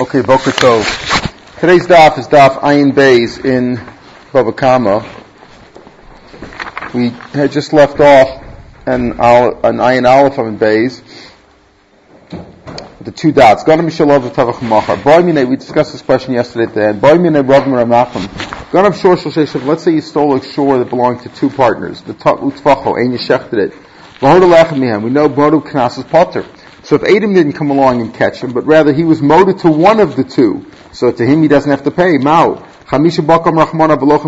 Okay, Boker Tov. Today's daf is daf Ayin Bays in Bava Kama. We had just left off an, an Ayin Aleph of Bays. The two dots. Gana Mishalov Tavach Machar. Boy we discussed this question yesterday at the end. Boy Rav Ramachim. Gana Shor Shal Let's say you stole a shore that belonged to two partners. The Utfacho, and you shechted it. We know Bodu Knas is Potter. So if Adam didn't come along and catch him, but rather he was moted to one of the two, so to him he doesn't have to pay. Mao. The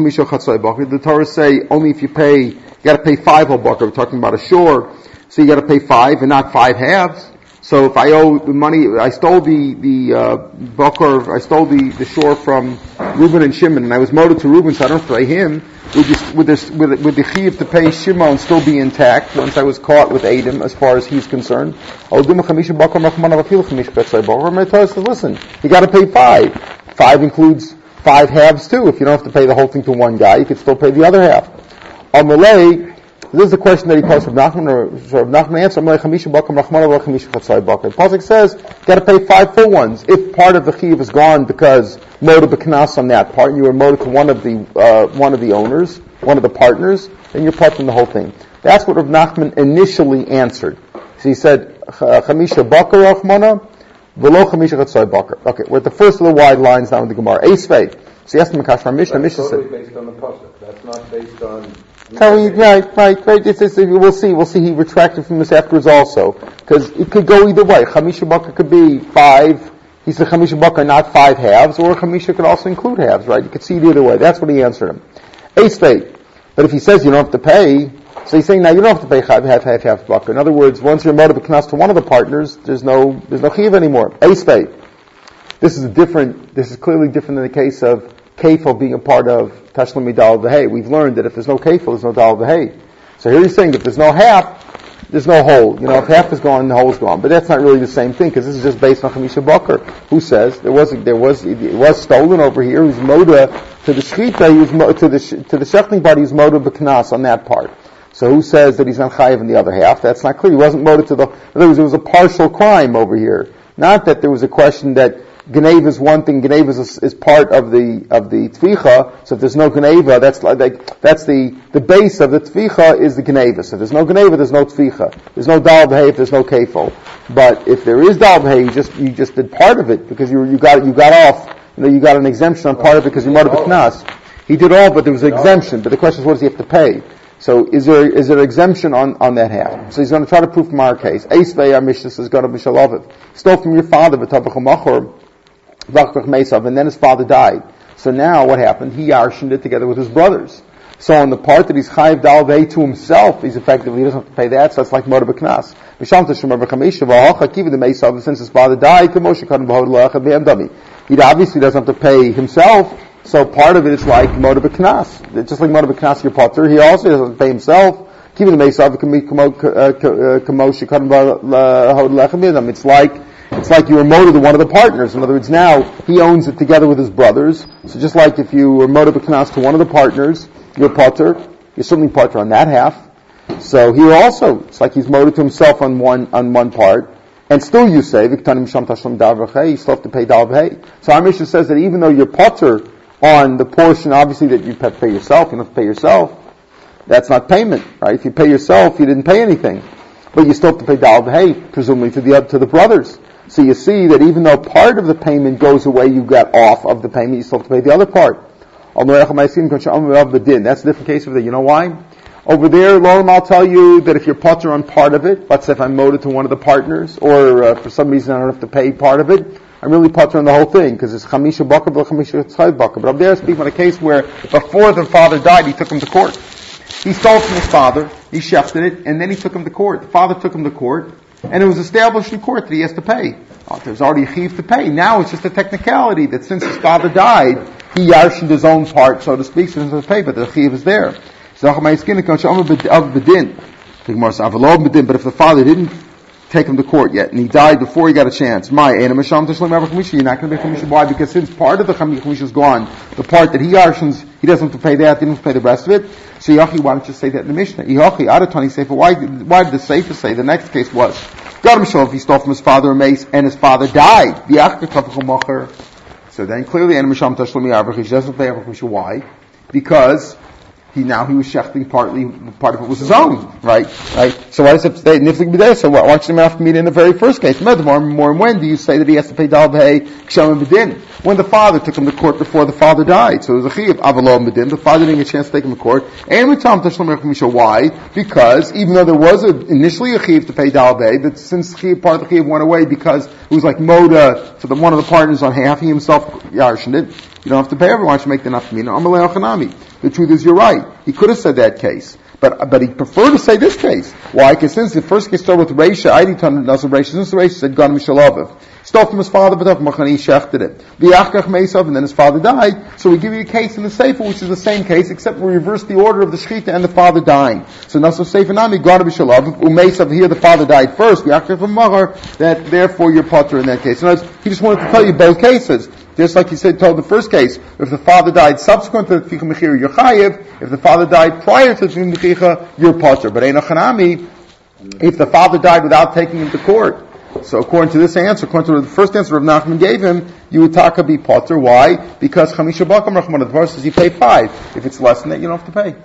Torah say only if you pay, you gotta pay five oh, whole bakar. We're talking about a shore. So you gotta pay five and not five halves. So if I owe the money, I stole the, the, uh, bakar, I stole the, the shore from Reuben and Shimon and I was moted to Reuben so I don't have to pay him would, this, would, this, would, would the chiv to pay Shimon still be intact once I was caught with Adam as far as he's concerned? Listen, you gotta pay five. Five includes five halves too. If you don't have to pay the whole thing to one guy, you could still pay the other half. Amalei, this is the question that he posed from Nachman, or Nachman answer, Amalei chamisha bakam rachmana chamisha chatzai bakam. Pasuk says, you gotta pay five full ones. If part of the chiv is gone because motive knas on that part, and you were motive to one of the uh, one of the owners, one of the partners, then you're part parting the whole thing. That's what Rav Nachman initially answered. So he said, "Chamisha bakar rachmana, below chamisha chatzai bakar." Okay, we're at the first of the wide lines now in the Gemara. Eisvei. So he asked him Mishnah. Mishnah Mishnah said, based on the pasuk. That's not based on. So right, right, right. It's, we'll see. We'll see. He retracted from this afterwards also, because it could go either way. Chamisha bakar could be five he said Chamisha Bakar, not five halves, or Chamisha could also include halves, right? You could see it either way. That's what he answered him. A state. But if he says you don't have to pay, so he's saying now you don't have to pay half, half, half, half Bakar. In other words, once you're motive knas to one of the partners, there's no, there's no chiv anymore. A state. This is a different, this is clearly different than the case of kefil being a part of Tashlim Dal V'Hei. We've learned that if there's no kefil, there's no Dal V'Hei. So here he's saying if there's no half, there's no hole. You know, if half is gone, the hole's gone. But that's not really the same thing because this is just based on Chamisha Bakr, who says there was there was it was stolen over here. Who's moda to the shchita, he was mo- to the to the shechting party, he's moda b'knas on that part. So who says that he's not chayiv in the other half? That's not clear. He wasn't moda to the. In other words, it was a partial crime over here. Not that there was a question that Geneva is one thing. Geneva is, is, part of the of the tvicha. So if there's no Geneva, that's like that's the the base of the tvicha is the Geneva. So if there's no Geneva, there's no tvicha. There's no dal if there's no kefil. But if there is dal you just you just did part of it because you you got you got off. You know, you got an exemption on part of it because you might have knas. He did all, but there was an exemption. But the question is, what does he have to pay? So is there is there exemption on, on that half? So he's going to try to prove from our case. Ace our Mishnah says, "God of Stole from your father, but and then his father died. So now what happened? He yarshened it together with his brothers. So on the part that he's chayiv dalvei to himself, he's effectively, he doesn't have to pay that, so that's like motor b'knas. Since his father died, he obviously doesn't have to pay himself, so part of it is like motor b'knas. Just like motor b'knas, your potter, he also doesn't pay himself. The mesav, uh, uh, it's like it's like you were motive to one of the partners. In other words, now he owns it together with his brothers. So just like if you were motive to one of the partners, you're potter. You're certainly potter on that half. So here also, it's like he's motive to himself on one on one part, and still you say viktanim sham tashlam you still have to pay davvei. So our mission says that even though you're potter on the portion, obviously that you have to pay yourself, you don't have to pay yourself. That's not payment, right? If you pay yourself, you didn't pay anything, but you still have to pay davvei, presumably to the to the brothers. So you see that even though part of the payment goes away, you get off of the payment, you still have to pay the other part. That's a different case of that. You know why? Over there, Lorem, I'll tell you that if you're potter on part of it, let's say if I'm moted to one of the partners, or uh, for some reason I don't have to pay part of it, I'm really potter on the whole thing, because it's chamisha bakar, but chamisha bakar. But up there, speaking on a case where before the father died, he took him to court. He stole from his father, he shefted it, and then he took him to court. The father took him to court, and it was established in court that he has to pay. Oh, there's already a chiv to pay. Now it's just a technicality that since his father died, he yarshened his own part, so to speak, so he has to pay, but the chiv is there. But if the father didn't take him to court yet, and he died before he got a chance. My you're not going to be chamisha. Why? Because since part of the chamisha is gone, the part that he yarshens, he doesn't have to pay that, he doesn't have to pay the rest of it. So Yachi, why don't you say that in the Mishnah? Yachi, Adatani Sefer, why, why did the Sefer say, the next case was, him if he stole from his father a mace and his father died. So then clearly, he doesn't pay Why? Because he now he was shechting partly part of it was his own, right? Right. So why does it say niflik b'dei? So why don't you have to meet in the very first case? More, more and when do you say that he has to pay dal b'hei kshem b'din? When the father took him to court before the father died, so it was a chiyuv avalom b'din. The father didn't get a chance to take him to court. And we tell him misha. Why? Because even though there was a, initially a chiyuv to pay dal b'hei, but since chiyuv, part of the chiyuv went away because it was like moda to the one of the partners on half, he himself yarshin it. You don't have to pay everyone. You make the nafkamina. The truth is, you're right. He could have said that case. But, but he preferred to say this case. Why? Because since the first case started with Reisha, I didn't Nasa Reisha, since Reisha said, Gan Mishalaviv. Stole from his father, but Machani shechted it. V'yachkach Mesav, and then his father died. So we give you a case in the Sefer, which is the same case, except we reverse the order of the Shechita and the father dying. So Nasa Sefer Nami, Gan Mishalaviv, Umesav, here the father died first, V'yachkach Machar, that therefore you're potter in that case. In words, he just wanted to tell you both cases. Just like he said, told in the first case, if the father died subsequent to the tchicha mechira, you're chayiv. If the father died prior to the tchicha you're potter. But ein achanami, if the father died without taking him to court, so according to this answer, according to the first answer Rav Nachman gave him, you would taka be potter. Why? Because chamisha bakam rachman. The verse says you pay five. If it's less than that, you don't have to pay.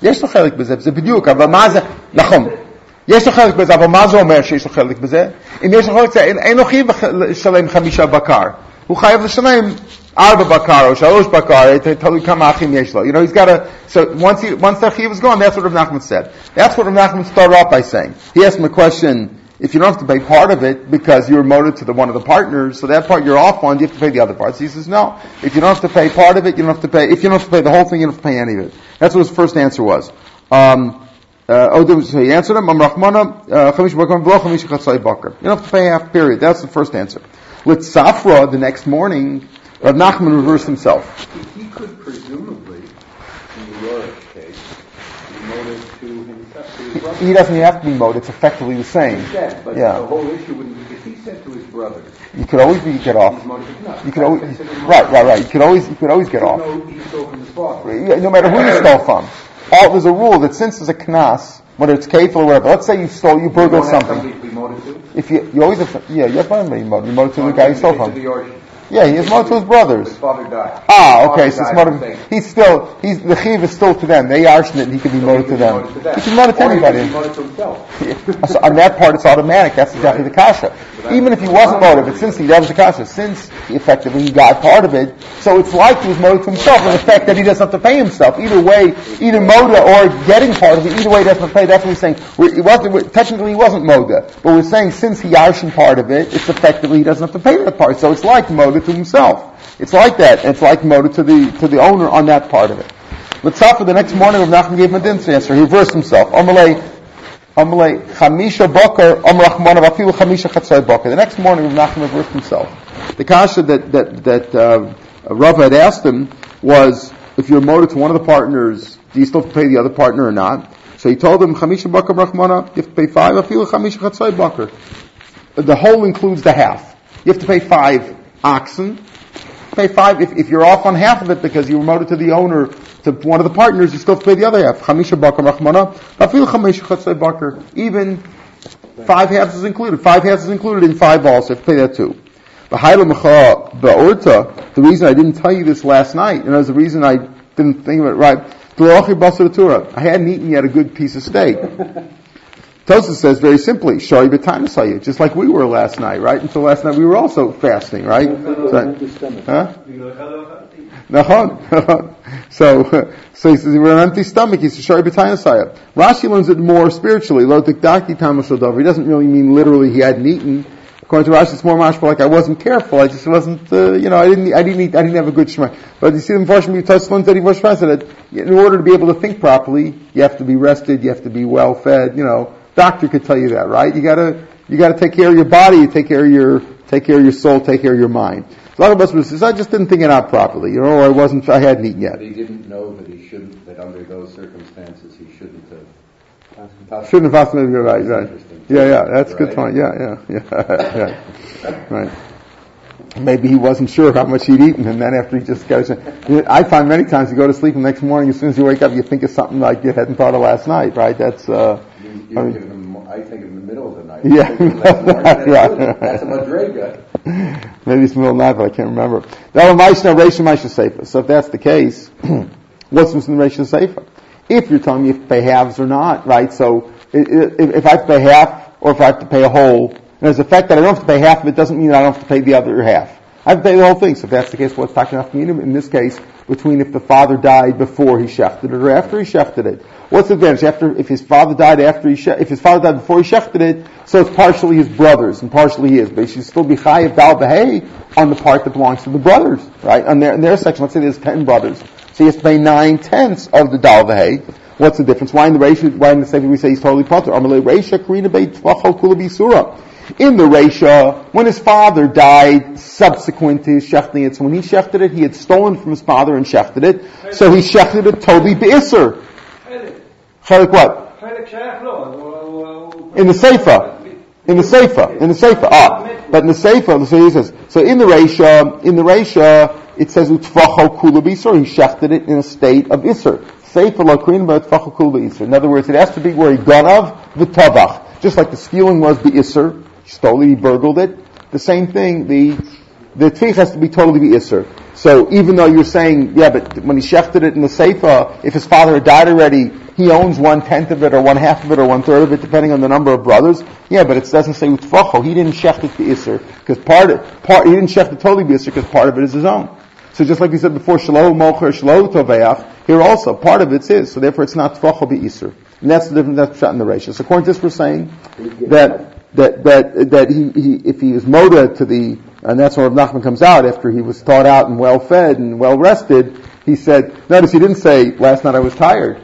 Yes, the chelik b'zeh. It's a biduk. יש לו חלק בזה, אבל מה זה אומר שיש לו חלק בזה? אם יש לו חלק בזה, אין לו חייב לשלם חמישה בקר. הוא חייב לשלם ארבע בקר או שלוש בקר, תלוי כמה אחים יש לו. You know, he's got to, so once, he, once the chiv is gone, that's what Rav Nachman said. That's what Rav Nachman started off by saying. He asked him a question, if you don't have to pay part of it because you're motive to the one of the partners, so that part you're off on, you have to pay the other parts. He says, no. If you don't have to pay part of it, you don't have to pay, if you don't have to pay the whole thing, you don't have to pay any of it. That's what his first answer was. Um, uh, oh, so he answered him, Amrachmana, uh, Chamish Bakar, V'lo Chamish Chatzai Bakar. You don't have to pay half period. That's the first answer. With Safra, the next morning, Rav Nachman reversed himself. He could presumably, in the Yorish case, be motive to himself, to his brother. He doesn't have to be motive. It's effectively the same. Said, but Yeah. the whole issue would be, if he said to his brother, You could always be get off. You could always, right, right, right. You could always, you could always get off. No, he stole from his father. No matter who you stole from. All, there's a rule that since there's a knas, whether it's kafel or whatever, let's say you stole, you burgled something. to? If you, you always have, yeah, you have with motive. You motive to the guy you stole To from. Yeah, he has his brothers. His father died. Ah, okay, so it's father motive, died, same. he's still, he's, the chiv is still to them. They arshin it and he can be So motive to them. motive to them. He can motive to he anybody. be motive to himself. So on that part, it's automatic. That's exactly the kasha. Even if he wasn't motive, but since he that was the kasha, since he effectively he got part of it, so it's like he was motive to himself, and the fact that he doesn't have to pay himself. Either way, either moda or getting part of it, either way he doesn't pay. That's what we're saying. We're, it wasn't, we're, technically he wasn't moda, but we're saying since he yarshin part of it, it's effectively he doesn't have to pay that part. So it's like moda to himself. It's like that. It's like moda to the to the owner on that part of it. But Safa, the next morning, Rav Nachman gave him a dinner answer. He reversed himself. Chamisha Chamisha. The next morning, Rav Nachman reversed himself. The kasha that, that, that, uh, Rav had asked him was, if you're motive to one of the partners, do you still have to pay the other partner or not? So he told him, Chamisha Bakar Rachmana, you have to pay five, Afilu Chamisha Chatzai Bakar. The whole includes the half. You have to pay five oxen, pay five. If, if you're off on half of it because you were motive to the owner, to one of the partners, you still pay the other half. Chamisha bakar. Even five halves is included. Five halves is included in five balls. So you have to pay that too. The reason I didn't tell you this last night, and there's the reason I didn't think of it right. I hadn't eaten yet a good piece of steak. Tosa says very simply, Shari B'Tainasaya, just like we were last night, right? Until last night we were also fasting, right? So, so, so he says, we're an empty stomach. He says, Shari B'Tainasaya. Rashi learns it more spiritually. Lo Tikdaki Tamashodav. He doesn't really mean literally he hadn't eaten. According to Rashi, it's more mashma like I wasn't careful. I just wasn't, uh, you know, I didn't, I didn't eat, I didn't have a good shema. But you see, the Mepharshim, you touched one that he was said that in order to be able to think properly, you have to be rested, you have to be well fed, you know. Doctor could tell you that, right? You gotta, you gotta take care of your body, you take care of your, take care of your soul, take care of your mind. So Lachabas says, I just didn't think it out properly, you know, or I wasn't, I hadn't eaten yet. But he didn't know that he shouldn't, that under those circumstances, he shouldn't have. Shouldn't have asked me, you're right, right. Yeah, yeah, that's a good point, yeah, yeah, yeah, yeah, right. Maybe he wasn't sure how much he'd eaten, and then after he just goes, I find many times you go to sleep, and the next morning, as soon as you wake up, you think of something like you hadn't thought of last night, right? That's, uh, You, I you've mean- him, I think in the middle of the night. Yeah. I that's more- that's That's a madrega. Maybe it's the middle of the night, but I can't remember. Now, Maishna, Reisha, Maishna, Seifa. So if that's the case, what's the Reisha Seifa? If you're telling me if pay halves or not, right? So i- i- if, if I have to pay half, or if I have to pay a whole, and there's the fact that I don't have to pay half of it doesn't mean that I don't have to pay the other half. I have to pay the whole thing. So if that's the case, what's talking about in this case between if the father died before he shechted it or after he shechted it? What's the advantage? After, if his father died after he, if his father died before he shechted it, so it's partially his brothers and partially his, but he should still be chayiv dal behay on the part that belongs to the brothers, right? On their, in their section, let's say there's ten brothers, so he has to pay nine tenths of the dal behay. What's the difference? Why in the ratio, why in the second we say he's totally potter? In the Resha, when his father died subsequent to his shechting it, so when he shechted it, he had stolen from his father and shechted it, so he shechted it totally be'isr. חלק, Chelik what? חלק שייך לו, אז הוא- הוא- הוא- In the Seifa. In the Seifa. In the Seifa. Ah. But in the Seifa, so he says, so in the Resha, in the Resha, it says, Utfacho kula b'isr. He shechted it in a state of isr. Seifa lakrin ba utfacho kula b'isr. In other words, it has to be where he ganav v'tavach. Just like the stealing was the isr. He stole it, he burgled it. The same thing, the, the tvich has to be totally the isr. So even though you're saying, yeah, but when he shechted it in the Seifa, if his father had died already, he owns one tenth of it or one half of it or one third of it, depending on the number of brothers. Yeah, but it doesn't say utfacho. He didn't shecht it the isser because part, of, it, part he didn't shecht it totally the isser because part of it is his own. So just like we said before, shalo mocher shalo toveach. Here also part of it's his, so therefore it's not tfacho be isser. And that's the difference that's shot in the ratio. So according to this, we're saying that that that that he, he if he is moda to the and that's when Nachman comes out after he was thought out and well fed and well rested. He said, notice he didn't say last night I was tired.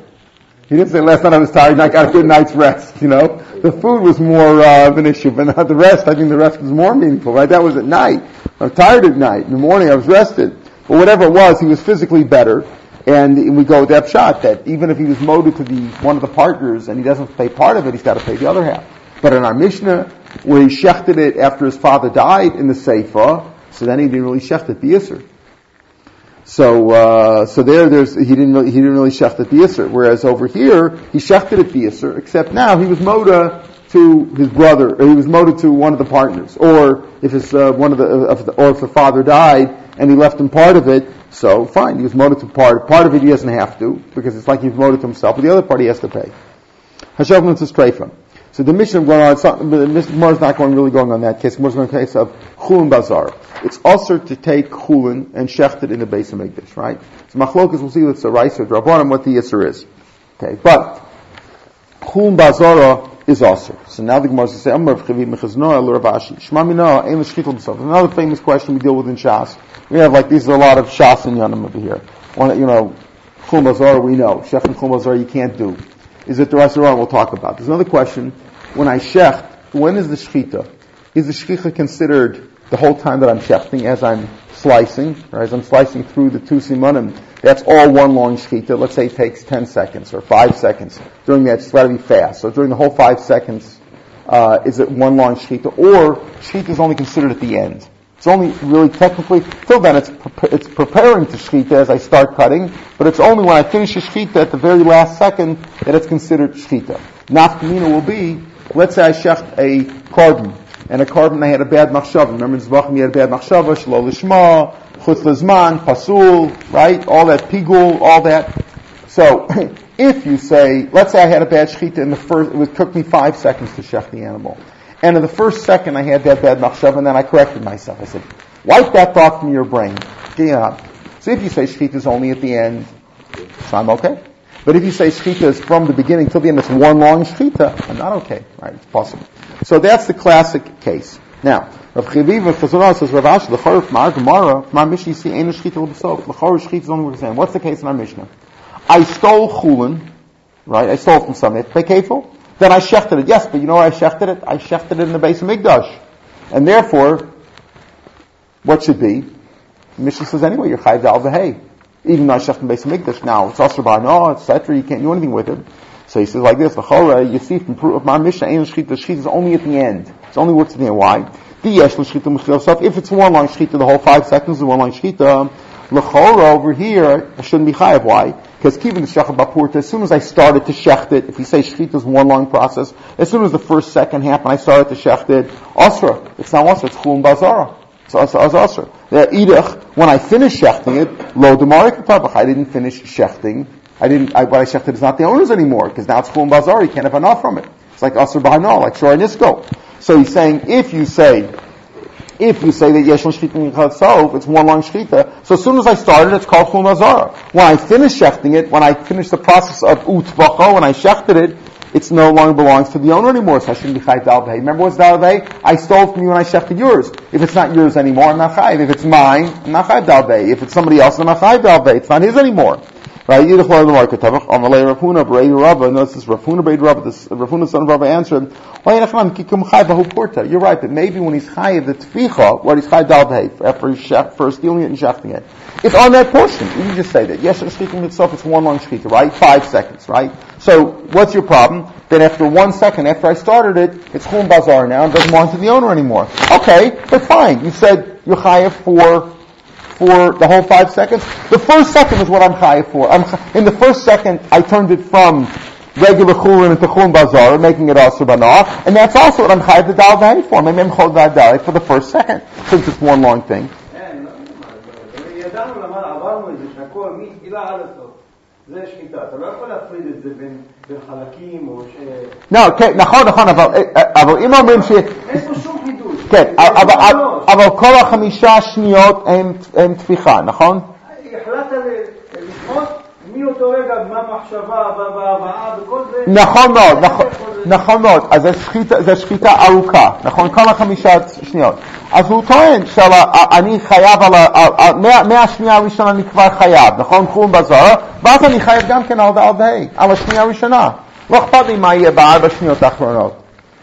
He didn't say last night I was tired and I got a good night's rest. You know, the food was more uh, of an issue, but not the rest. I think the rest was more meaningful. Right? That was at night. I'm tired at night. In the morning I was rested. But whatever it was, he was physically better. And we go with that shot that even if he was molded to the one of the partners and he doesn't pay part of it, he's got to pay the other half. But in our Mishnah, where he shechted it after his father died in the Seifa, so then he didn't really shecht it the Yisr. So, uh, so there, there's, he didn't really, he didn't really shecht it the Yisr. Whereas over here, he shechted it the Yisr, except now he was moda to his brother, or he was moda to one of the partners. Or if it's, uh, one of the, of the, or if the father died and he left him part of it, so fine, he was moda to part. Part of it he doesn't have to, because it's like he's moda to himself, but the other part he has to pay. Mitzvah streifa. So the mission going on, it's not, the not going really going on that case. Gemara is going to case of chulin bazar. It's also to take chulin and shecht it in the base of Mikdash, right? So machlokas, we'll see what's the rice or drabanim, what the yisr is. Okay, but chulin bazara is also. So now the Gemara is going to say. Another famous question we deal with in Shas. We have like, these are a lot of Shas and Yanim over here. One, you know, chulin bazara we know. Shecht and chulin bazara you can't do. Is it the of the we'll talk about. There's another question. When I shecht, when is the shechita? Is the shechita considered the whole time that I'm shechting as I'm slicing, or as I'm slicing through the two simanim? That's all one long shechita. Let's say it takes 10 seconds or 5 seconds. During that, it's got to be fast. So during the whole 5 seconds, uh, is it one long shechita? Or shechita is only considered at the end? It's only really technically, till then it's, pre- it's preparing to shechita as I start cutting, but it's only when I finish the shechita at the very last second that it's considered shechita. Nafkamina will be, let's say I shecht a carbon, and a carbon I had a bad machshava. Remember in Zvachim you had a bad machshava, shlo lishma, chutz lezman, pasul, right? All that pigul, all that. So, if you say, let's say I had a bad shechita in the first, it took me five seconds to shecht the animal. And in the first second I had that bad machshava, and then I corrected myself. I said, wipe that thought from your brain. Yeah. Uh, so if you say shechita is only at the end, so I'm okay. But if you say shechita is from the beginning till the end, it's one long shechita, I'm not okay. Right? It's possible. So that's the classic case. Now, Rav Chiviv of Chazorah says, Rav Ash, l'chor ma'ar gemara, my Mishnah see ain't a shechita l'b'sof. L'chor shechita is only saying. What's the case in our Mishnah? I stole chulin, right? I stole from somebody. Pay kefil. Then I shechted it. Yes, but you know where I shechted it? I shechted it in the base of Mikdash. And therefore, what should be? The Mishnah says anyway, you're chayv al v'hei. Even though in the base of Mikdash. Now, it's also by no, etc. You can't do anything with it. So he says like this, L'chora, you see from proof of my Mishnah, ain't shechita, shechita is only at the end. It's only works at the end. Why? The yesh yourself. If it's one long shechita, the whole five seconds is one long shechita, L'chora over here, I shouldn't be chayav. Why? Because keeping the shechah bapurta, as soon as I started to shecht it, if you say shechita is one long process, as soon as the first second happened, I started to shecht it, asra. It's not asra, it's chulun bazara. Asra. The idach, when I finish shechting it, lo demarik tabach, I didn't finish shechting. I didn't, I, what I shechted is not the owner's anymore, because now it's chulun bazara, you can't have enough from it. It's like asra b'hanal, like shor nisko. So he's saying, if you say, if you say that yesh shchita it's one long shchita. So as soon as I started, it's called chul nazara. When I finish shechting it, when I finish the process of utvacho, when I shechted it, it no longer belongs to the owner anymore. So I shouldn't be chayv dalvei. Remember what's dalvei? I stole from you when I shechted yours. If it's not yours anymore, I'm not chayv. If it's mine, I'm not chayv dalvei. If it's somebody else, I'm not chayv dalvei. It's not his anymore. Right? Yidach lo l'mar ketavach, amalei Rav Huna b'rei Rabba, notice this Rav Huna b'rei Rabba, this Rav Huna son of Rabba answered? You're right, but maybe when he's chai the tficha, what he's chai dal b'hei, after, for stealing it and shechting it. It's on that portion. You can just say that. Yes, it's speaking itself, it's one long shkita, right? Five seconds, right? So, what's your problem? Then after one second, after I started it, it's chum bazar now and doesn't belong to the owner anymore. Okay, but fine. You said you're chayav for for the whole five seconds. The first second is what I'm chayiv for. I'm, in the first second, I turned it from regular chulin into chulin bazar, making it asr banah, and that's also what I'm chayiv the dal for. Maybe I'm chol dal for the first second, since it's one long thing. זה שחיטה, אתה לא יכול להפריד את זה בין, בין חלקים או ש... לא, כן, נכון, נכון, אבל, אבל אם אומרים ש... אין פה שום חידוש. כן, אבל, אבל כל החמישה שניות הם, הם תפיחה, נכון? מאותו רגע, מה המחשבה, בהבאה, וכל זה... נכון מאוד, נכון, נכון מאוד. אז זה שחיטה ארוכה, נכון? כל החמישה שניות. אז הוא טוען שאני חייב על ה... מהשנייה הראשונה אני כבר חייב, נכון? חום בזוהר, ואז אני חייב גם כן על דל דה, על השנייה הראשונה. לא אכפת לי מה יהיה בארבע שניות האחרונות.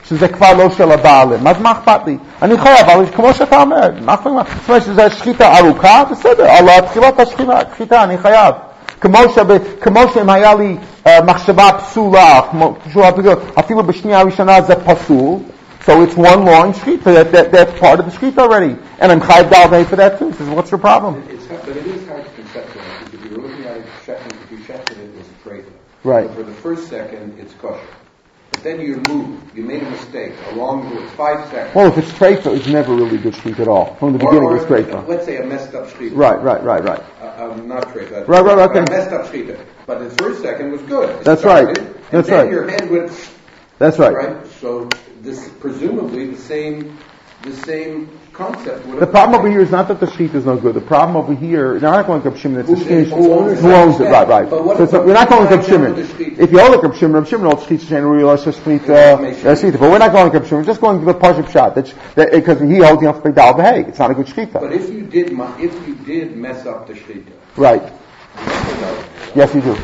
שזה כבר לא של הבעלים, אז מה אכפת לי? אני חייב, אבל כמו שאתה אומר, מה אכפת לי? זאת אומרת שזו שחיטה ארוכה, בסדר, על תחילת השחיטה אני חייב. כמו, שב, כמו שאם היה לי uh, מחשבה פסולה, כמו, אפילו בשנייה הראשונה זה פסול, so it's one long shkita, that, that, that's part of the shkita already. And I'm chayv dalvei for that too. Says, what's your problem? It's, but it is hard to conceptualize, because if you're looking at it, if you shechted it, it's trefa. Right. for the first second, it's kosher. Then you move, you made a mistake, along with five seconds. Well, if it's treifa, it's never really good shkita at all. From the beginning, or, or, it's treifa. Let's say a messed up shkita. Right, right, right, right. Uh, um, not treifa. Right, right, okay. A messed up shkita. But the first second was good. It That's started, right. And That's then right. your hand went, That's right. right? So this, presumably the same, the same concept The problem over here is not that the sheet is no good. The problem over here, now I'm not going to Shimon, it's Who- a sheet. who owns Who it? owns it, right, right. But what- So what- we're not going what to Shimon. the sheet? If you hold the Shimon, Reb Shimon holds sheet just sheet, sheet. But we're not going to Shimon, we're just going to the Pashup shot. That's, that, because he holds the Alpha Dal Beheg. It's not a good But if you did, if you did mess up the shkita, Right. Yes, you do.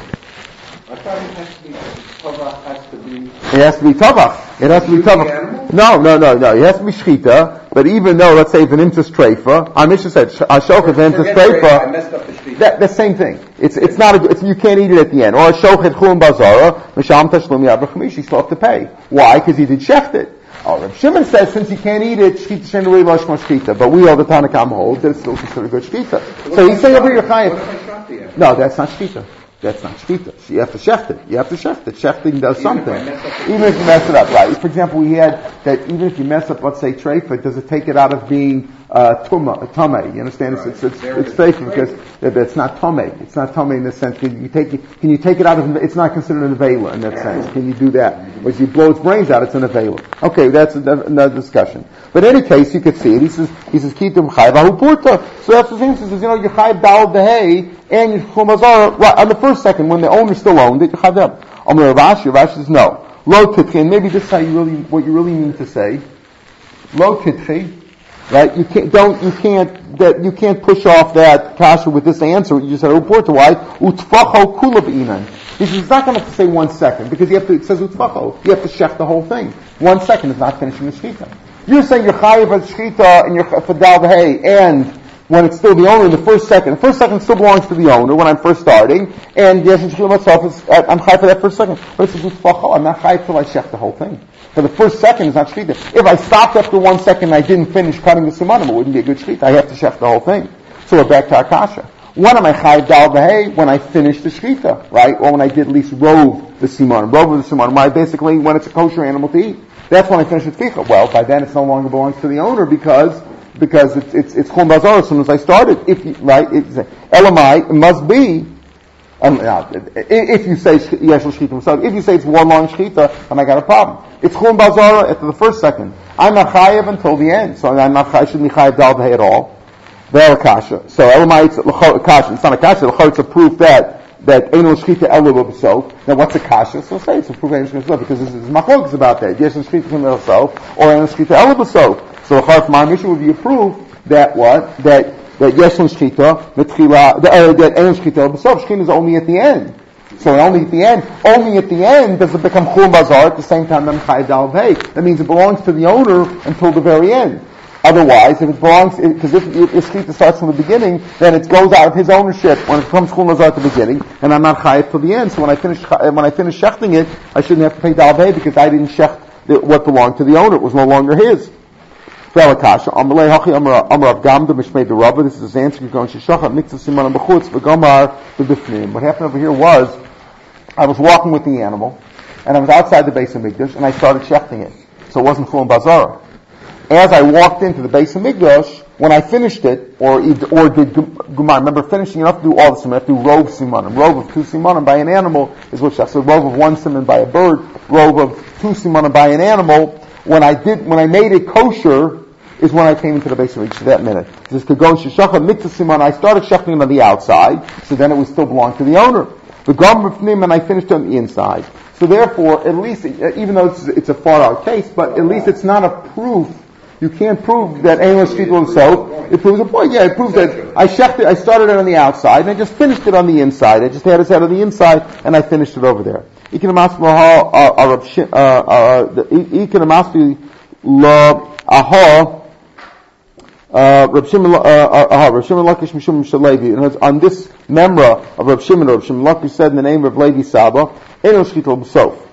It has to be, Tavach has to be, It has to be Tavach. It has to be Shoot the Tavach. animal? No, no, no, no. It has to be Shchita, but even though, let's say, if an imtis treifa, our Mishnah said, Ashok is an imtis forget I treifa, messed up the shkita. That, the same thing. It's, it's not a, it's, you can't eat it at the end. Or a shochet chum bazara, misham tashlum yad b'chamish, you still have to pay. Why? Because he did shecht it. Oh, Reb Shimon says since you can't eat it, shchita shenuri lashma shchita. But we all the Tanakam hold that it's still considered good shchita. So he's saying over here, What chayiv. if I shot the animal? No, that's not shchita. That's not shchita. You have to shecht it. You have to shecht it. Shechting does Even something. I mess up the- Even if you mess it up, right. For example, we had that even if you mess up, let's say treifa, does it take it out of being uh, tame? You understand? Right. It's, it's, it's, it it's because it's not tame. It's not tame in the sense that you take it, can you take it out of, it's not considered an avela in that sense. Can you do that? Or if you blow its brains out, it's an avela. Okay, that's another discussion. But in any case, you could see it. He says, he says, kitum chayv ahupurta. So that's the thing. He says, you know, you chayv dal dehay and you chumazar, right, on the first second, when the owner still owned it, you chayv them. Amr Rashi, Rashi says, no. Lo titchi, and maybe this is how you really, what you really mean to say. Lo titchi, right? You can't, don't, you can't, that, you can't push off that kasha with this answer. You just said, oh, upurta, why? Utfacho kula b'inan. He says, it's not going to say one second, because you have to, it says utfacho. You have to chef the whole thing. One second is not finishing the shechita. You're saying you're chayiv as shechita and you're for dal hay, and when it's still the owner in the first second. The first second still belongs to the owner when I'm first starting, and yes, I'm chayiv for that first second. But it's utfacho. I'm not chayiv till I chef the whole thing. For the first second is not shechita. If I stopped after one second and I didn't finish cutting the simanim, it wouldn't be a good shechita. I have to chef the whole thing. So we're back to Akasha. When am I chayiv dal v'hei? When I finish the shechita, right? Or when I did at least rove the simon. Rove the simon. Why basically when it's a kosher animal to eat. That's when I finish the tficha. Well, by then it no longer belongs to the owner because because it's it's it's chum as soon as I started. If you, right, it's, elamai must be. Um, now, if you say yesh shechita if you say it's one long shechita, then I got a problem. It's chum bazar at the first second. I'm not chayiv until the end, so I'm not chayiv, shouldn't be chayiv dal at all. They're kasha. So a kasha. It's not a kasha. It's a proof that that Eino Shchita Elu B'Sof. Now what's a kasha? So say it's a proof Eino Shchita because this is machlokas about that. Yes, Shchita B'Sof or Eino Shchita Elu B'Sof. So the Charf mission would be a proof that what? That that Yeshon Shchita, Metchila, uh, that Eino Shchita B'Sof, Shchita is only at the end. So only at the end, only at the end does it become Chum Bazar at the same time Chai Dal That means it belongs to the owner until the very end. Otherwise, if it belongs, because if, if, if Shechita starts from the beginning, then it goes out of his ownership when it comes Chul Nazar at the beginning, and I'm not chayiv till the end. So when I finish when I finish shechting it, I shouldn't have to pay dalvei because I didn't shecht what belonged to the owner. It was no longer his. Amalei Hachi Mishmei the Rabba. This is his answer. Going Shishachat Mitzvah Siman Bechutz V'Gamar V'Bifnim. What happened over here was, I was walking with the animal, and I was outside the base of Mikdash, and I started shechting it. So it wasn't full Bazara as I walked into the base of Mikdash, when I finished it, or or did Gumar, remember finishing, you have to do all the simanim, you have to do rove simanim. Rove of two simanim by an animal is what So rove of one simon by a bird, rove of two simanim by an animal. When I did, when I made it kosher, is when I came into the base of that minute. This to go sheshacha mitzvah siman, I started shechting on the outside, so then it would still belong to the owner. The gum and I finished on the inside. So therefore, at least, even though it's, it's a far out case, but at least it's not a proof you can't prove that anyone street himself. It proves a point. Yeah, it proves that I it, I started it on the outside, and I just finished it on the inside. I just had it set on the inside, and I finished it over there. Rab Shimon, uh, uh, Rab Shimon Lakish Mishum Shalevi. And on this memra of Rab Shimon, Rab Shimon Lakish said in the name of Levi Saba, Eno Shkitol B'sof.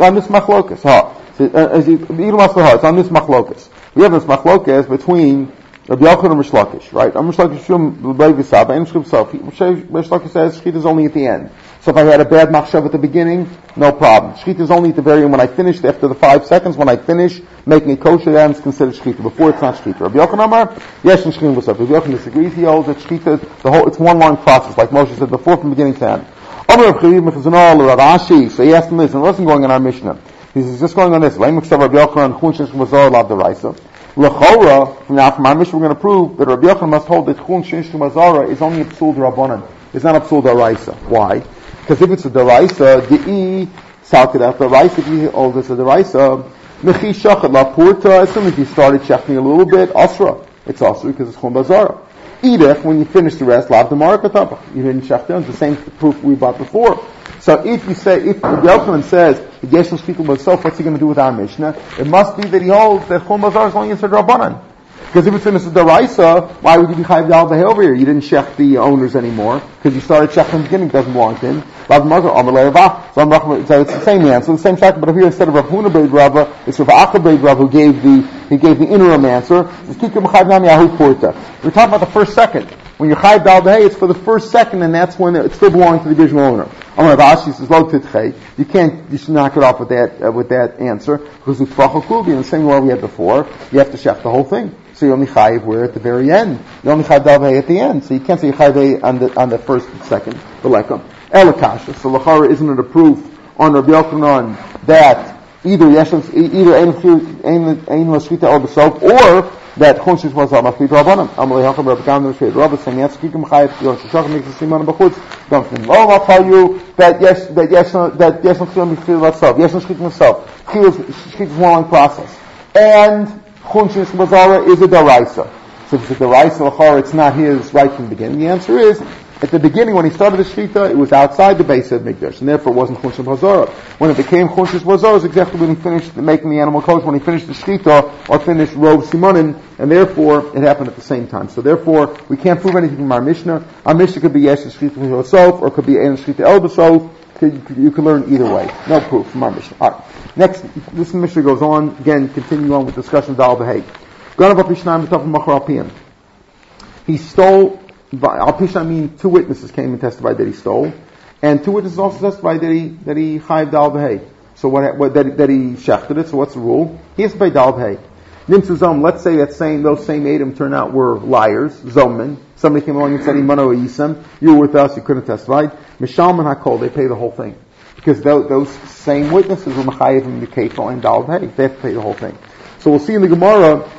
On this machlokas, ha. It's on this machlokas. We have this machlokas between Rabbi Yochanan and Reish Lakish, right? I'm Reish Lakish Shum Levi Saba and Shum Sof. Reish Lakish says Shechit is only at the end. So if I had a bad machshav at the beginning, no problem. Shechit is only at the very end when I finished, after the five seconds, when I finish making a kosher, then it's considered Shechit. Before it's not Shechit. Rabbi Yochanan Amar, yes, and Shechit was Rabbi Yochanan disagrees. He holds that Shechit is the whole, it's one long process, like Moshe said before from beginning to end. So he asked him this, and it wasn't going in our Mishnah. He's just going on this. Lechora, now from our mission we're going to prove that Rabbi Yochanan must hold that Chun Shishim Mazara is only a psul Rabbanan. It's not a psul Deraisa. Why? Because if it's a Deraisa, the E, Salkid out Deraisa, if you hold this a Deraisa, Mechi Shachat La Purta, as soon as you started checking a little bit, Asra. It's Asra because it's Chun Bazara. Edith, when you finish the rest, Lav the Marakatabach. You didn't check down. It's the same proof we bought before. So if you say, if the Yochanan says, the Yeshua speaking about self, what's he going to do with our Mishnah? It must be that he holds that Chum is only inside Rabbanan. Because if it's in a Daraisa, why would you be Chayiv Dal over here? You didn't check the owners anymore, because you started checking from the beginning, doesn't belong to him. So it's the same answer, the same shak, but here instead of Rav Huna Beid Rava, it's Rav Acha Beid who gave the, he gave the interim answer. We're talking about the first second. When you're Chayiv Dal it's for the first second, and that's when it still belongs to the original owner. Says, "Lo titchei." You can't, you should knock it off with that uh, with that answer because it's in the same way we had before. You have to chef the whole thing. So you only chayiv where at the very end. You only chayiv at the end. So you can't say chayiv on the on the first and second. The lekam elikasha. So lachara isn't it a proof on Rabbi Yochanan that either yeshem either ein lashvita or besof or that Chonshish was a Mafid Rabbanim. Amalei Hacham Rabbi Gam Mashid Rabbi saying yes, Kikim Chayet Yon Shishach the Siman Bachutz. Don't. Oh, I'll tell you that yes, that yes, that yes, Chiyam B'Chil Vatsav. Yes, Shchit Myself. Chiyam is one long process. And Chonshish Mazara is a Daraisa. So if it's a Daraisa Lachar, it's not his right from the beginning. The answer is, at the beginning, when he started the Shita, it was outside the base of Mikdash, and therefore it wasn't Chunshim Hazara. When it became Chunshim Hazara, it was exactly when he finished making the animal kosher, when he finished the Shita, or finished Rov Simonin, and therefore it happened at the same time. So therefore, we can't prove anything from our Mishnah. Our Mishnah could be Yesh Shita yourself, or could be Ein Shita El B'Sof. You can learn either way. No proof from our Mishnah. Alright. Next, this Mishnah goes on, again, continue on with discussion of Dal Beheg. He stole Al Pisha, I mean, two witnesses came and testified that he stole, and two witnesses also testified that he that he chayv dal b'hei. So what, what that, that he shechted it. So what's the rule? He has to pay dal b'hei. Nimtzu zom. Let's say that same those same Adam turn out were liars, zomen. Somebody came along and said imano yisem. You were with us. You couldn't have testified. Mishal and hakol. They pay the whole thing because those, those same witnesses were mechayev in the kefil and dal. They have to pay the whole thing. So we'll see in the Gemara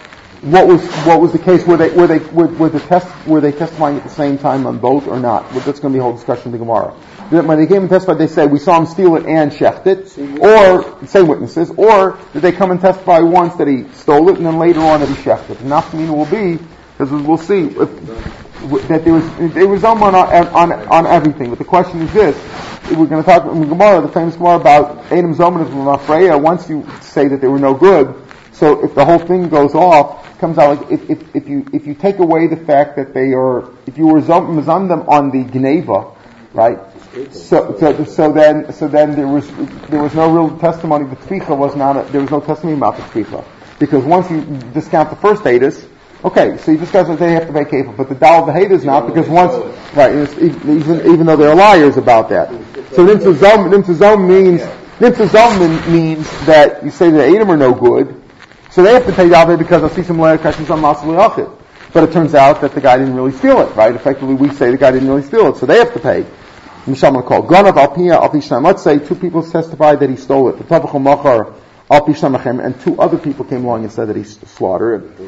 what was what was the case where they where they were, were the test were they testifying at the same time on both or not? Well, that's going to be a whole discussion in the Gemara. When they came and testified, they said we saw him steal it and shecht it, or same witnesses, or did they come and testify once that he stole it and then later on that he shecht it? And Naftamina will be because we'll see if, that there was they was on, on on everything. But the question is this: we're going to talk in Gemara, the famous Gemara about Adam Zoman of Lafreya. Once you say that they were no good, so if the whole thing goes off, comes out like if, if, if you if you take away the fact that they are if you were mizan them on the gneva, right? So, so, so then so then there was there was no real testimony. The tficha was not a, there was no testimony about the tficha because once you discount the first atus, okay, so you discuss that they have to pay kafir, but the dal hate is not because once right even even though they're liars about that. So nimtzazom means nimtzazom means that you say the Adam are no good so they have to pay Yahweh because Asisim Le'akashim on Masal But it turns out that the guy didn't really steal it, right? Effectively, we say the guy didn't really steal it, so they have to pay. Misham call Ganav Alpia Alpishnam. Let's say two people testified that he stole it. The Tavachal Machar Alpishnamachem, and two other people came along and said that he slaughtered.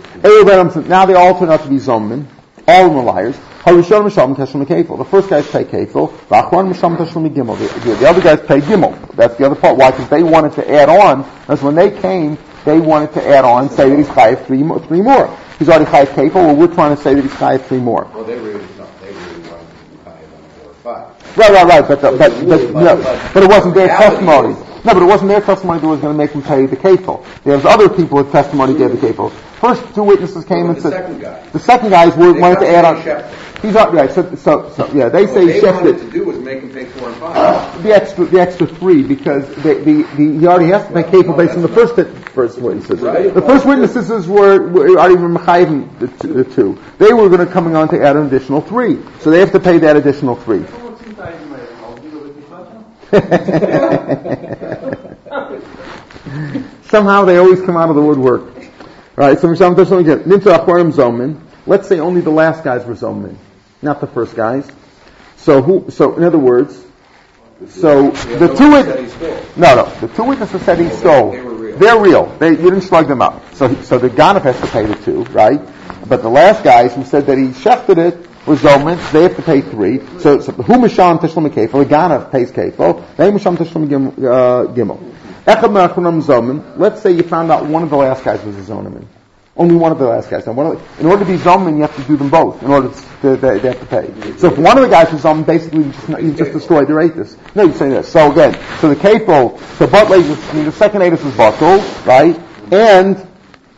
Now they all turn out to be Zommin. All of them liars. Harishon Misham Teshlim Kefil. The first guys pay Kefil. Vachwan Misham Teshlim Gimel. The other guys pay Gimel. That's the other part. Why? Because they wanted to add on. That's when they came they wanted to add on, say that he's chayiv three, three more. He's already chayiv kefil. Well, we're trying to say that he's chayiv three more. Well. They really wanted to be chayiv on four or five. Right, right, right. But the, but, but, no, but it wasn't their testimony. No, but it wasn't their testimony that was going to make him pay the kefil. There's other people with testimony gave the kefil. First two witnesses came and said. The second guy. The second guys were, wanted to add on. He's not right. So, so, so yeah, they say they wanted to do was make him pay four and five. The extra, the extra three, because the, the, the he already has to pay kefil based on the first first witnesses. Right. The first witnesses were, were already mechayim the, the two. They were going to coming on to add an additional three, so they have to pay that additional three. Somehow they always come out of the woodwork. Right, so Misham Tashlim again. Nimtza Achwarim Zomin. Let's say only the last guys were Zomin, not the first guys. So who, so in other words, so the two witnesses, no, no, the two witnesses said he stole. They're real. They, you didn't slug them up. So, so the Ganef has to pay the two, right? But the last guys who said that he shefted it were Zomin, they have to pay three. So, so who Misham Tishlam Kefil, the Ganef pays Kefil, they Misham Tishlam uh, Gimel. Let's say you found out one of the last guys was a Zonaman. Only one of the last guys. Now, in order to be Zomin, you have to do them both. In order to, they, they have to pay. So if one of the guys was Zomin, basically you just, you just destroyed their Aethus. No, you're saying this. So again, so the Butler, I mean, the second Aethus was Batul, right? And,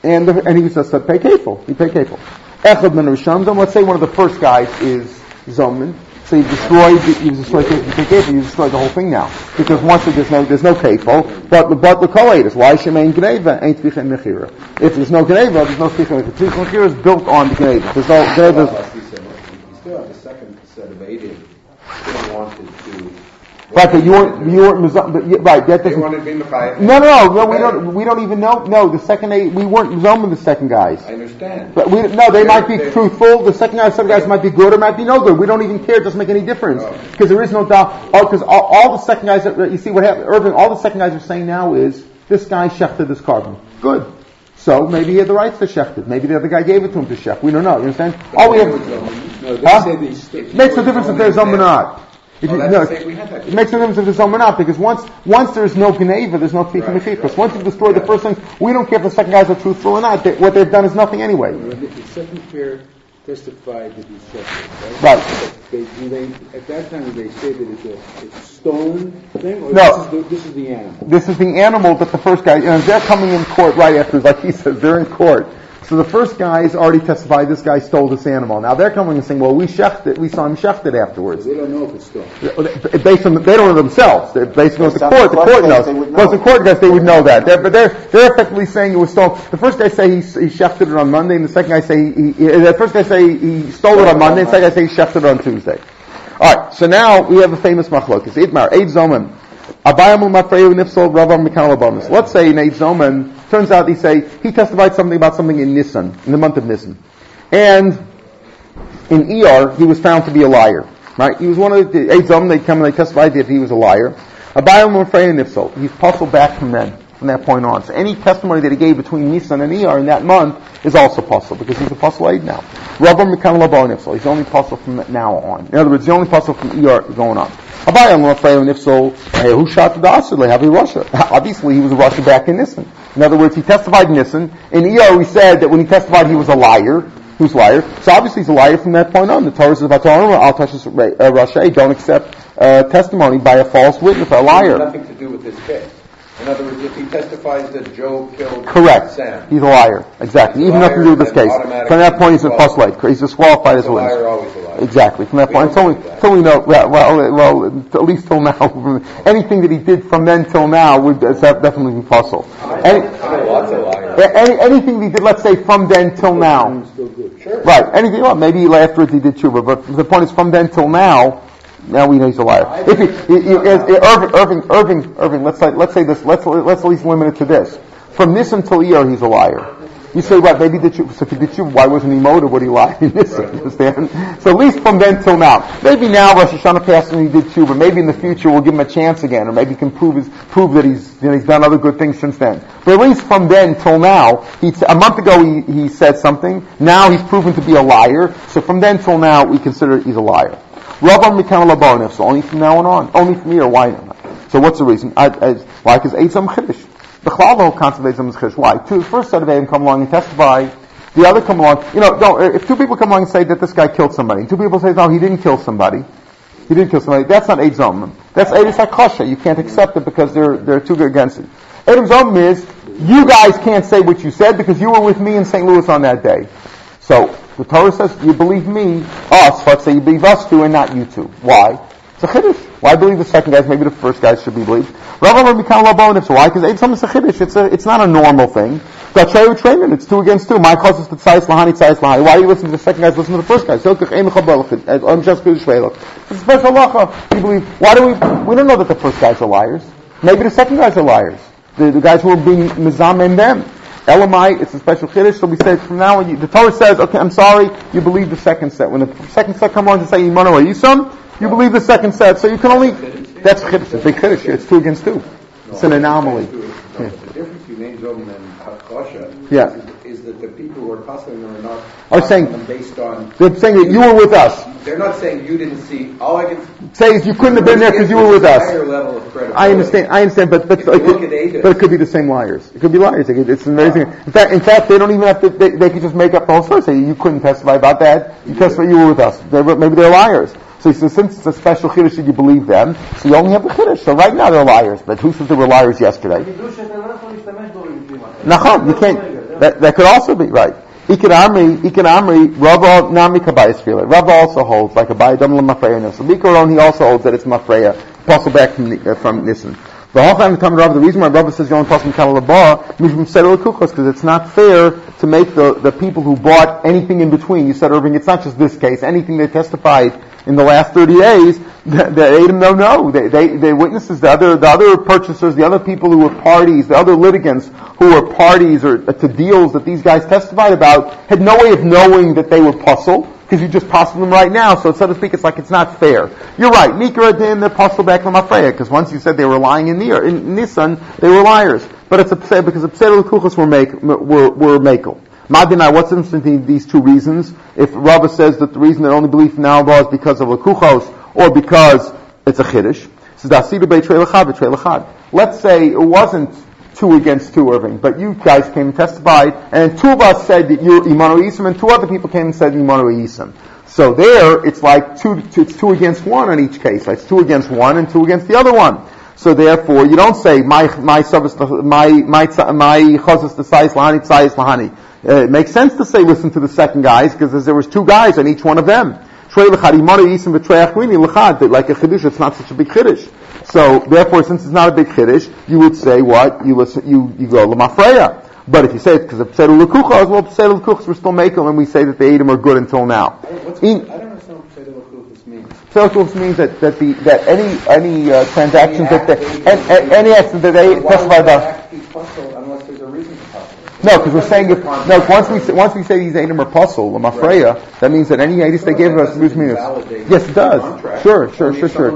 and, the, and he just said, pay Kefil. He paid Kefil. Echad min let's say one of the first guys is Zomin. So you've destroyed, you've destroyed, you you've destroyed the whole thing now. Because once there's no, there's no kefil, but, but the kolayis, why shemain gneva ain't tichin mechira? If there's no gneva, there's no tichin mechira. Tichin mechira is built on the gneva. There's no, gneva. You still have the second set of eight still wanted to Right, but you weren't, you weren't, right, that doesn't. wanted to be Mechayim. No, no, no, no, we don't, we don't even know, no, the second eight, we weren't zoming the second guys. I understand. But we, no, they might be truthful, the second guys, some guys might be good or might be no good. We don't even care, it doesn't make any difference. Because there is no doubt, oh, because all, all the second guys, that, you see what happened, Irving, all the second guys are saying now is, this guy shechted this carbon. Good. So maybe he had the rights to shecht it. Maybe the other guy gave it to him to shecht. We don't know, you understand? All we have, No, Huh? they makes no difference if there's zom or not. Oh, you- that's no, it makes no difference if zom or not, because once, once there's no Geneva, there's no Tifim Right, right. Once you've destroyed the first thing, we don't care if the second guys are truthful or not. They, what they've done is nothing anyway. The second pair testified that he said right? Right. They, they, at that time, did they say that it's a, it's a stone thing, or No. this is the, this is the animal? This is the animal that the first guy, you know, they're coming in court right after, like he says, they're in court. So the first guy has already testified this guy stole this animal. Now they're coming and saying, well, we shechted, we saw him shechted afterwards. They don't know if it's stolen. Based on, the- they don't know themselves. They're based on the court, the court court knows. they would know. the court guys, they would know that. They're, but they're, they're effectively saying it was stolen. The first guy say he, he shefted it on Monday, and the second guy say he, he the first guy say he stole it on Monday, and the second guy say he shefted it on Tuesday. Alright, so now we have a famous machlokes. Idmar, Eid Zoman. Abayam Mafreyu Nifsol Ravam Mikal Bonus. Let's say in Eid Zoman, turns out he say, he testified something about something in Nisan, in the month of Nisan. And in ER, he was found to be a liar. Right? He was one of the eight they come and they testified that he was a liar. Abayim Mafreyu Nifsol. He's puzzled back from then, from that point on. So any testimony that he gave between Nisan and ER in that month is also possible, because he's a puzzle aid now. Ravam Mikal Nifsol. He's only puzzle from now on. In other words, the only puzzle from ER going Obviously, he was a rasha back in Nisan. In other words, he testified in Nisan. In ER, we said that when he testified, he was a liar. Who's liar? So obviously he's a liar from that point on. The Torah says I'll touch this, uh, rasha, don't accept uh, testimony by a false witness, a liar. nothing to do with this case. In other words, if he testifies that Joe killed Correct. Sam, He's a liar. Exactly. He's Even nothing to do with this case. From that point, he's a he's postulate. He's disqualified as a a liar, witness. always a liar. Exactly. From that We point, until we, that. until we know, well, well, well, at least till now, anything that he did from then till now would definitely be puzzle. Any, lots of liars. any, anything he did, let's say from then till now, Still good. Sure. Right. Anything else? Maybe afterwards he did tshuva, but the point is from then till now, now we know he's a liar. If he, he, he, Irving, Irving, Irving, Irving, let's say, let's say this, let's, let's at least limit it to this. From this until ER, he's a liar. You say, what, maybe did you, so if did tshuva, why wasn't he motive? Would he lie in this? You understand? So at least from then till now. Maybe now Rosh Hashanah passed and he did tshuva. Maybe in the future we'll give him a chance again, or maybe he can prove his, prove that he's, you know, he's done other good things since then. But at least from then till now, he, a month ago he, he said something, now he's proven to be a liar, so from then till now we consider he's a liar. Rabban Mikam Labonif, so only from now on on, only from here, why? So what's the reason? I, I, why? Because Eitzam Chiddush. The Chalal, the whole concept of Eitzam is Chiddush. Why? Two, the first set of Eitzam come along and testify, the other come along, you know, don't, if two people come along and say that this guy killed somebody, two people say, no, he didn't kill somebody, he didn't kill somebody, that's not Eid Zomim. That's Eid Sakasha. You can't accept it because they're, they're too good against it. Eid Zomim is, you guys can't say what you said because you were with me in St. Louis on that day. So, the Torah says, you believe me, us, let's say you believe us two and not you two. Why? It's a chiddush. Why believe the second guys? Maybe the first guys should be believed. Rav Amar Mikal why? Because Eid Zomim is a chiddush. It's a, it's not a normal thing. It's two against two. My cause is the Tzais Lahani, Tzais Lahani. Why do you listen to the second guys, listen to the first guys? I'm just. It's a special lacha. You believe, why do we, we don't know that the first guys are liars. Maybe the second guys are liars. The, the guys who are being mizam them. Elamite, it's a special chiddush, so we say from now on, you, the Torah says, okay, I'm sorry, you believe the second set. When the second set comes along to say, Imanu Yisam, you believe the second set, so you can only, that's chiddush, it's a big chiddush, it's two against two. It's an anomaly. No, the difference between Zom and Hakosha Yeah the people who are passing are not are saying based on. They're saying that you were with us. They're not saying you didn't see. All I can say is you couldn't have been there because you were with us. Level of. I understand. I understand, but but, it, but it could be the same liars. It could be liars. It's amazing. In fact, in fact, they don't even have to. They, they could just make up the whole story. Say you couldn't testify about that. You, you testified you were with us. They're, maybe they're liars. So says, since it's a special chiddush you believe them, so you only have a chiddush. So right now they're liars, but who says they were liars yesterday? Nachum, you can't. That, that could also be right. Ikan Amri, Ikan Amri, Rava Nami Kabayas feel it. Rava also holds like a Bayadam Mafreya So Bikaron, he also holds that it's Mafreya. Puzzle back from uh, from. The whole time coming Rava, the reason why Rava says only puzzle from Mishum Kuchos, because it's not fair to make the, the people who bought anything in between. You said, Irving, it's not just this case. Anything they testified in the last 30 days, the, the don't know. They, they, they witnesses, the other, the other purchasers, the other people who were parties, the other litigants who were parties or to deals that these guys testified about had no way of knowing that they were puzzle because you just puzzle them right now. So so to speak, it's like it's not fair. You're right. Nikra din they're puzzle back from Afreya because once you said they were lying in Nir in Nissan, they were liars. But it's a pse- because the Psel Kuchas were make were were makel. Madinai, what's interesting in these two reasons? If Rabba says that the reason they only believe Alba is because of Lakuchos or because it's a Lechad. Let's say it wasn't two against two, Irving, but you guys came and testified, and two of us said that you're Imanu Isim, and two other people came and said Imanu Isim. So there, it's like two, two, it's two against one on each case. It's two against one and two against the other one. So therefore, you don't say my my service my my my chazas the size lahani size lahani. Uh, it makes sense to say listen to the second guys because there was two guys on each one of them. Like a chiddush, it's not such a big chiddush. So therefore, since it's not a big chiddush, you would say what? You listen, you, you go l'mafreya. But if you say it because of Pseudo Lekuchas, well, Pseudo Lekuchas, we're still making them, and we say that the Edom are good until now. What's, In- I don't understand what Pseudo Lekuchas means. Pseudo Lekuchas means that, that the, that any, any, uh, transactions that, they, and, any actions that they testify about. that act be puzzled unless there's a reason to? No, because we're saying if, no, once we, say- once we say these Edom are puzzle, Lamafreya, that means that any Edis they gave us, which means, yes, it does. contract, Sure, sure, sure, sure.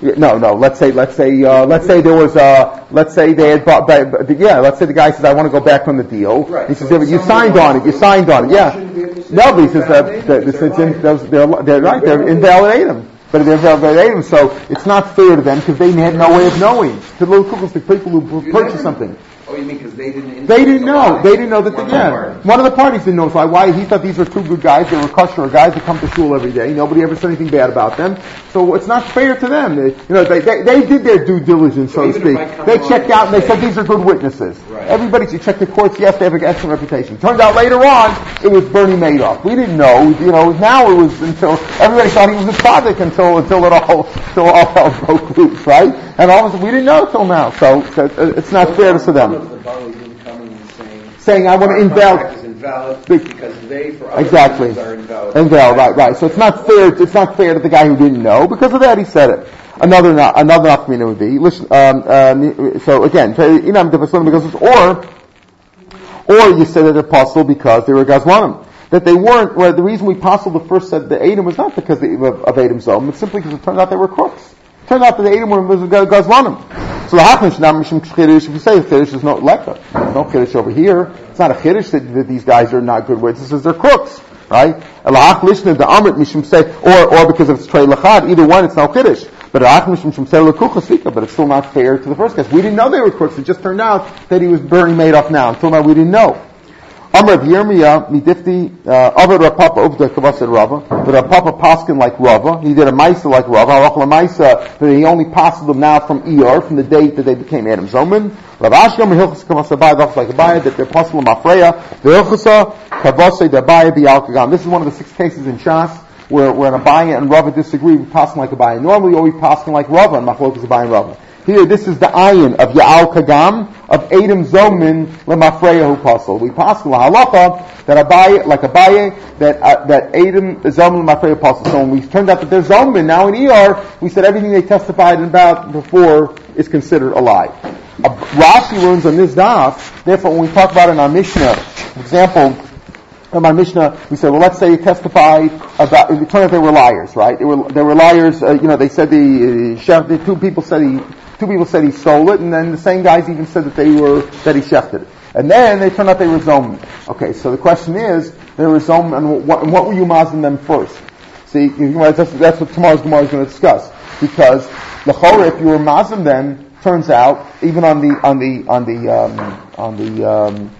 Yeah, no, no. Let's say, let's say, uh, let's say there was, uh, let's say they had bought, ba- ba- yeah. Let's say the guy says, "I want to go back from the deal." Right. He says, So "Yeah, but you signed on it. You signed on it." Yeah. shouldn't be able to say No, but he says that, that them, it's, it's they're in, those, they're, they're right. They're invalidate them. But they're invalidate them, so it's not fair to them because they had no way of knowing. To The little couples, the people who You purchased something. Oh, you mean because they didn't? They didn't know. the They didn't know that. One the yeah, parties. one of the parties didn't know. So why he thought these were two good guys. They were kosher guys that come to shul every day. Nobody ever said anything bad about them. So it's not fair to them. They, you know, they, they, they did their due diligence, so, So to speak. if I come They checked out and they said these are good witnesses. Right. Everybody should check the courts. Yes, they have an excellent reputation. Turned out later on it was Bernie Madoff. We didn't know. You know, now it was until everybody thought he was a tzaddik until until it all until all hell broke loose, right? And all of a sudden we didn't know till now. So, so uh, it's not fair to them. Of the Bali coming and saying. Saying, "I want to "Our invalid- is invalid because they, for other Exactly. are invalid. Invalid, right, right. So it's not fair. It's not fair to the guy who didn't know. Because of that, he said it. Another not, another nafkamina would be listen. Um, uh, so again, inam because it's or or you say that they're apostle because they were gazlanim. That they weren't. Well, the reason we apostle the first said the Adam was not because of, of Adam's zom. but simply because it turned out they were crooks. Turned out that the Adam were gazlanim. So the hachmish now mishum chiddush. If you say chiddush, there's no lekka. There's no chiddush over here. It's not a chiddush that, that these guys are not good witnesses. They're crooks, right? Elahach lishna the amrit mishum say, or or because it's trey lachad. Either one, it's no chiddush. But elahach mishum shem say lekucha sika. But it's still not fair to the first guys. We didn't know they were crooks. It just turned out that he was Bernie Madoff now. Until now, we didn't know. Amr of Yirmiyah, midifti, uh, Avad Rav Papa Uvda Kavasad Rava, but Rav Papa Paskin like Rava, he did a Maisa like Rava, Halach Maisa, that he only passed them now from Eor, from the date that they became Adam Zoman. Rav Ashgam, Hilchus Kavasad Abai, Vach like Abai, that they're possible Mafreya, the Hilchusa, Kavasad Abai, Bialkagam. This is one of the six cases in Shas, where, where an Abai and Rava disagree, we pass like Abai. Normally, always passing like Rava, and Machlokas Abai and Rava. Here, this is the ayin of Ya'al Kagam, of Adam Zomin, Lemafreya who puzzle. We pass la halacha, that Abaye, like Abaye, that, uh, that Adam Zomin Lemafreya puzzle. So when we turned out that they're Zomin, now in ER, we said everything they testified about before is considered a lie. Uh, Rashi learns on this daf, therefore when we talk about in our Mishnah, for example, in my Mishnah, we said, well, let's say you testified about, it turned out they were liars, right? They were, they were liars, uh, you know, they said the, uh, the two people said he, two people said he stole it, and then the same guys even said that they were, that he shechted it. And then they turned out they were zomin. Okay, so the question is, they were zomin, and what, what were you mazing them first? See, that's, that's what tomorrow's Gemara is going to discuss. Because, the chorah, if you were mazim them, turns out, even on the, on the, on the, um, on the, um,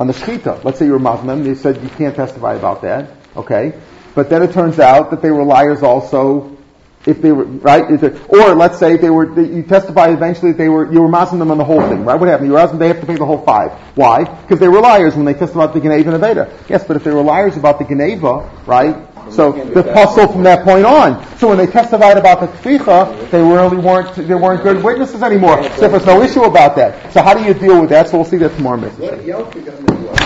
on the shechita. Let's say you were Muslim, they said you can't testify about that, okay? But then it turns out that they were liars also, if they were, right? Or let's say they were, you testify eventually that they were, you were Muslim them on the whole thing, right? What happened? You were Muslim, they have to pay the whole five. Why? Because they were liars when they testified about the Geneva and Aveda. Yes, but if they were liars about the Geneva, right? So the puzzle from that point on. So when they testified about the tvicha, they really weren't they weren't good witnesses anymore. So there's no issue about that. So how do you deal with that? So we'll see that tomorrow. Mr. What Yalkagam is what?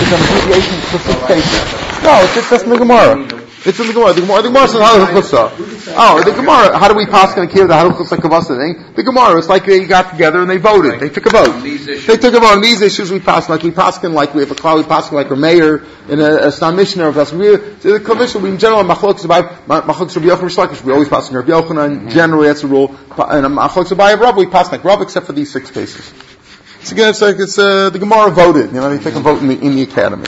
It's an abbreviation for. No, it's just that's the Gemara. It's in the Gemara. The Gemara, the Gemara says Haluchusa. Oh, the Gemara. How do we pass going to kill the Haluchusa Kavasa thing? The Gemara. It's like they got together and they voted. They took a vote. They took a vote on these issues. We pass like we pass like we have a cloud. We pass like a mayor in a, a Stam Mishnah of us. We the commission. We in general machlokes about machlokes Rabbi Yochanan Reish Lakish. We always pass in Rabbi Yochanan. Generally, that's the rule. And machlokes about Rav. We pass like Rav, except for these six cases. It's again, it's like it's uh, the Gemara voted. You know, they take a vote in the in the academy.